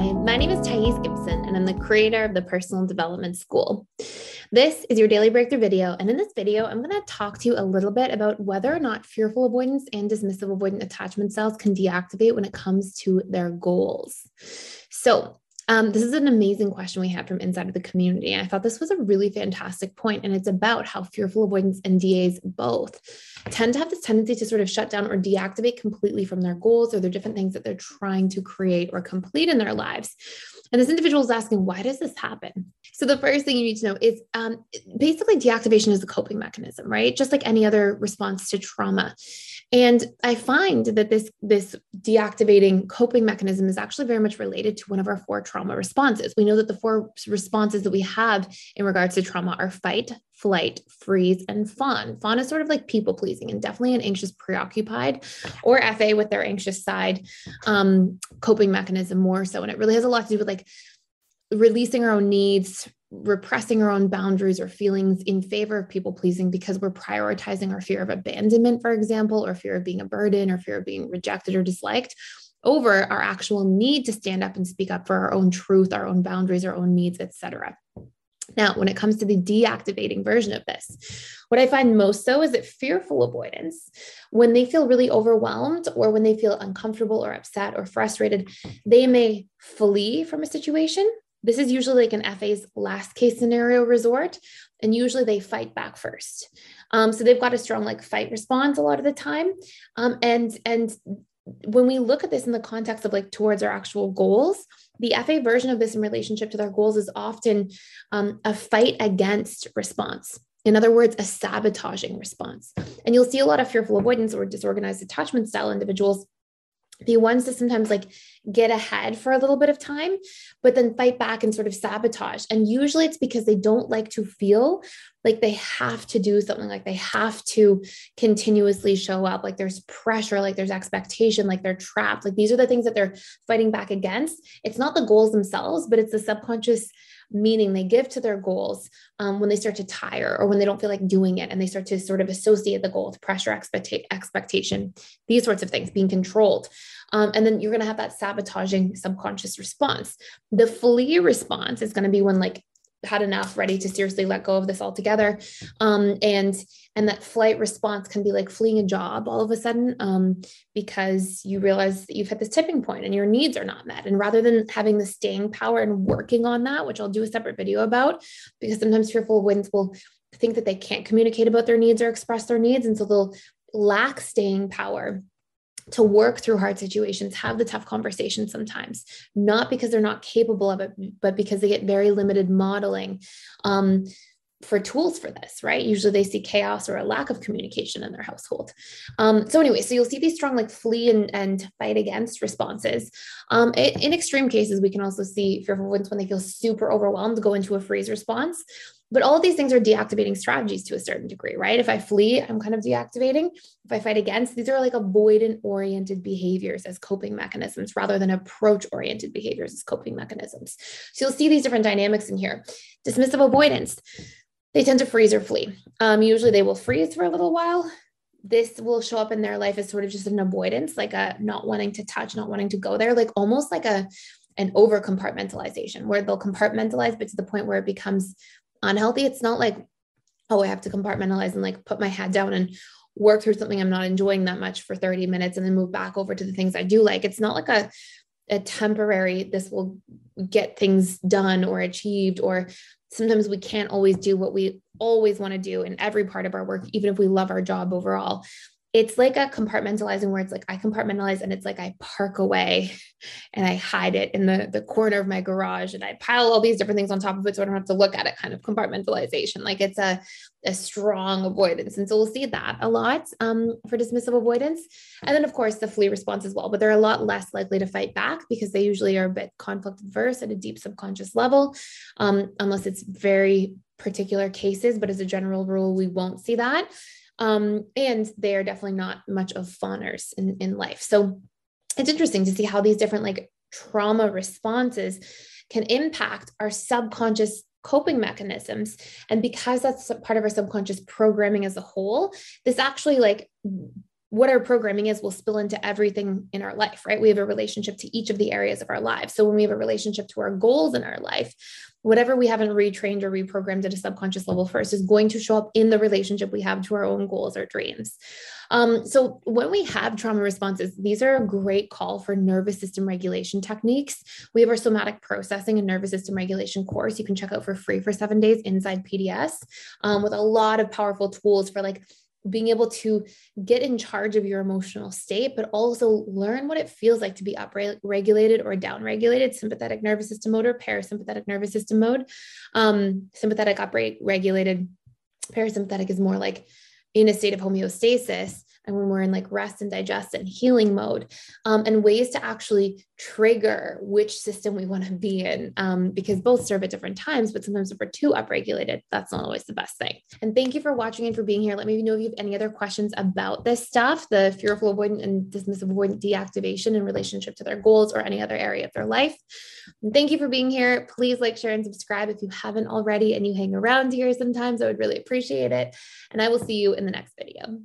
Hi, my name is Thais Gibson, and I'm the creator of the Personal Development School. This is your daily breakthrough video. And in this video, I'm going to talk to you a little bit about whether or not fearful avoidance and dismissive avoidant attachment styles can deactivate when it comes to their goals. So, um, this is an amazing question we had from inside of the community. I thought this was a really fantastic point, and it's about how fearful avoidants and DAs both tend to have this tendency to sort of shut down or deactivate completely from their goals or their different things that they're trying to create or complete in their lives. And this individual is asking, why does this happen? So the first thing you need to know is um, basically deactivation is a coping mechanism, right? Just like any other response to trauma. And I find that this, this deactivating coping mechanism is actually very much related to one of our four trauma responses. We know that the four responses that we have in regards to trauma are fight, flight, freeze, and fawn. Fawn is sort of like people pleasing and definitely an anxious preoccupied or FA with their anxious side um, coping mechanism more so. And it really has a lot to do with like releasing our own needs, repressing our own boundaries or feelings in favor of people pleasing because we're prioritizing our fear of abandonment, for example, or fear of being a burden or fear of being rejected or disliked over our actual need to stand up and speak up for our own truth, our own boundaries, our own needs, etc. Now, when it comes to the deactivating version of this, what I find most so is that fearful avoidants, when they feel really overwhelmed or when they feel uncomfortable or upset or frustrated, they may flee from a situation this is usually like an FA's last case scenario resort, and usually they fight back first. Um, so they've got a strong like fight response a lot of the time. Um, and and when we look at this in the context of like towards our actual goals, the FA version of this in relationship to their goals is often um, a fight against response. In other words, a sabotaging response. And you'll see a lot of fearful avoidants or disorganized attachment style individuals the ones that sometimes like get ahead for a little bit of time, but then fight back and sort of sabotage. And usually it's because they don't like to feel like they have to do something, like they have to continuously show up, like there's pressure, like there's expectation, like they're trapped. Like these are the things that they're fighting back against. It's not the goals themselves, but it's the subconscious meaning they give to their goals um, when they start to tire or when they don't feel like doing it and they start to sort of associate the goal with pressure expecta- expectation these sorts of things being controlled um, and then you're going to have that sabotaging subconscious response. The flee response is going to be when like had enough ready to seriously let go of this altogether. Um, and and that flight response can be like fleeing a job all of a sudden um, because you realize that you've hit this tipping point and your needs are not met. And rather than having the staying power and working on that which i'll do a separate video about because sometimes fearful winds will think that they can't communicate about their needs or express their needs. And so they'll lack staying power to work through hard situations, have the tough conversations sometimes, not because they're not capable of it, but because they get very limited modeling um, for tools for this, right? Usually they see chaos or a lack of communication in their household. Um, so, anyway, so you'll see these strong like flee and, and fight against responses. Um, in extreme cases, we can also see fearful ones when they feel super overwhelmed go into a freeze response. But all these things are deactivating strategies to a certain degree, right? If I flee, I'm kind of deactivating. If I fight against, these are like avoidant oriented behaviors as coping mechanisms rather than approach oriented behaviors as coping mechanisms. So you'll see these different dynamics in here. Dismissive avoidants, they tend to freeze or flee. Um, usually they will freeze for a little while. This will show up in their life as sort of just an avoidance, like a not wanting to touch, not wanting to go there, like almost like a an over compartmentalization where they'll compartmentalize, but to the point where it becomes unhealthy. It's not like, oh, I have to compartmentalize and like put my head down and work through something I'm not enjoying that much for 30 minutes and then move back over to the things I do like. It's not like a, a temporary, this will get things done or achieved, or sometimes we can't always do what we always want to do in every part of our work, even if we love our job overall it's like a compartmentalizing where it's like I compartmentalize and it's like I park away and I hide it in the, the corner of my garage and I pile all these different things on top of it so I don't have to look at it kind of compartmentalization. Like it's a, a strong avoidance. And so we'll see that a lot um, for dismissive avoidants. And then, of course, the flee response as well, but they're a lot less likely to fight back because they usually are a bit conflict averse at a deep subconscious level, um, unless it's very particular cases. But as a general rule, we won't see that. Um, and they are definitely not much of fawners in, in life. So it's interesting to see how these different like trauma responses can impact our subconscious coping mechanisms and because that's part of our subconscious programming as a whole this actually like what our programming is will spill into everything in our life, right? We have a relationship to each of the areas of our lives. So when we have a relationship to our goals in our life, whatever we haven't retrained or reprogrammed at a subconscious level first is going to show up in the relationship we have to our own goals or dreams. Um, so when we have trauma responses, these are a great call for nervous system regulation techniques. We have our somatic processing and nervous system regulation course you can check out for free for seven days inside PDS um, with a lot of powerful tools for like being able to get in charge of your emotional state, but also learn what it feels like to be upregulated or downregulated, sympathetic nervous system mode or parasympathetic nervous system mode. Um, sympathetic upregulated, parasympathetic is more like in a state of homeostasis and when we're in like rest and digest and healing mode, um, and ways to actually trigger which system we want to be in, um, because both serve at different times. But sometimes if we're too upregulated, that's not always the best thing. And thank you for watching and for being here. Let me know if you have any other questions about this stuff the fearful avoidant and dismissive avoidant deactivation in relationship to their goals or any other area of their life. And thank you for being here. Please like, share, and subscribe if you haven't already and you hang around here sometimes. I would really appreciate it. And I will see you in the next video.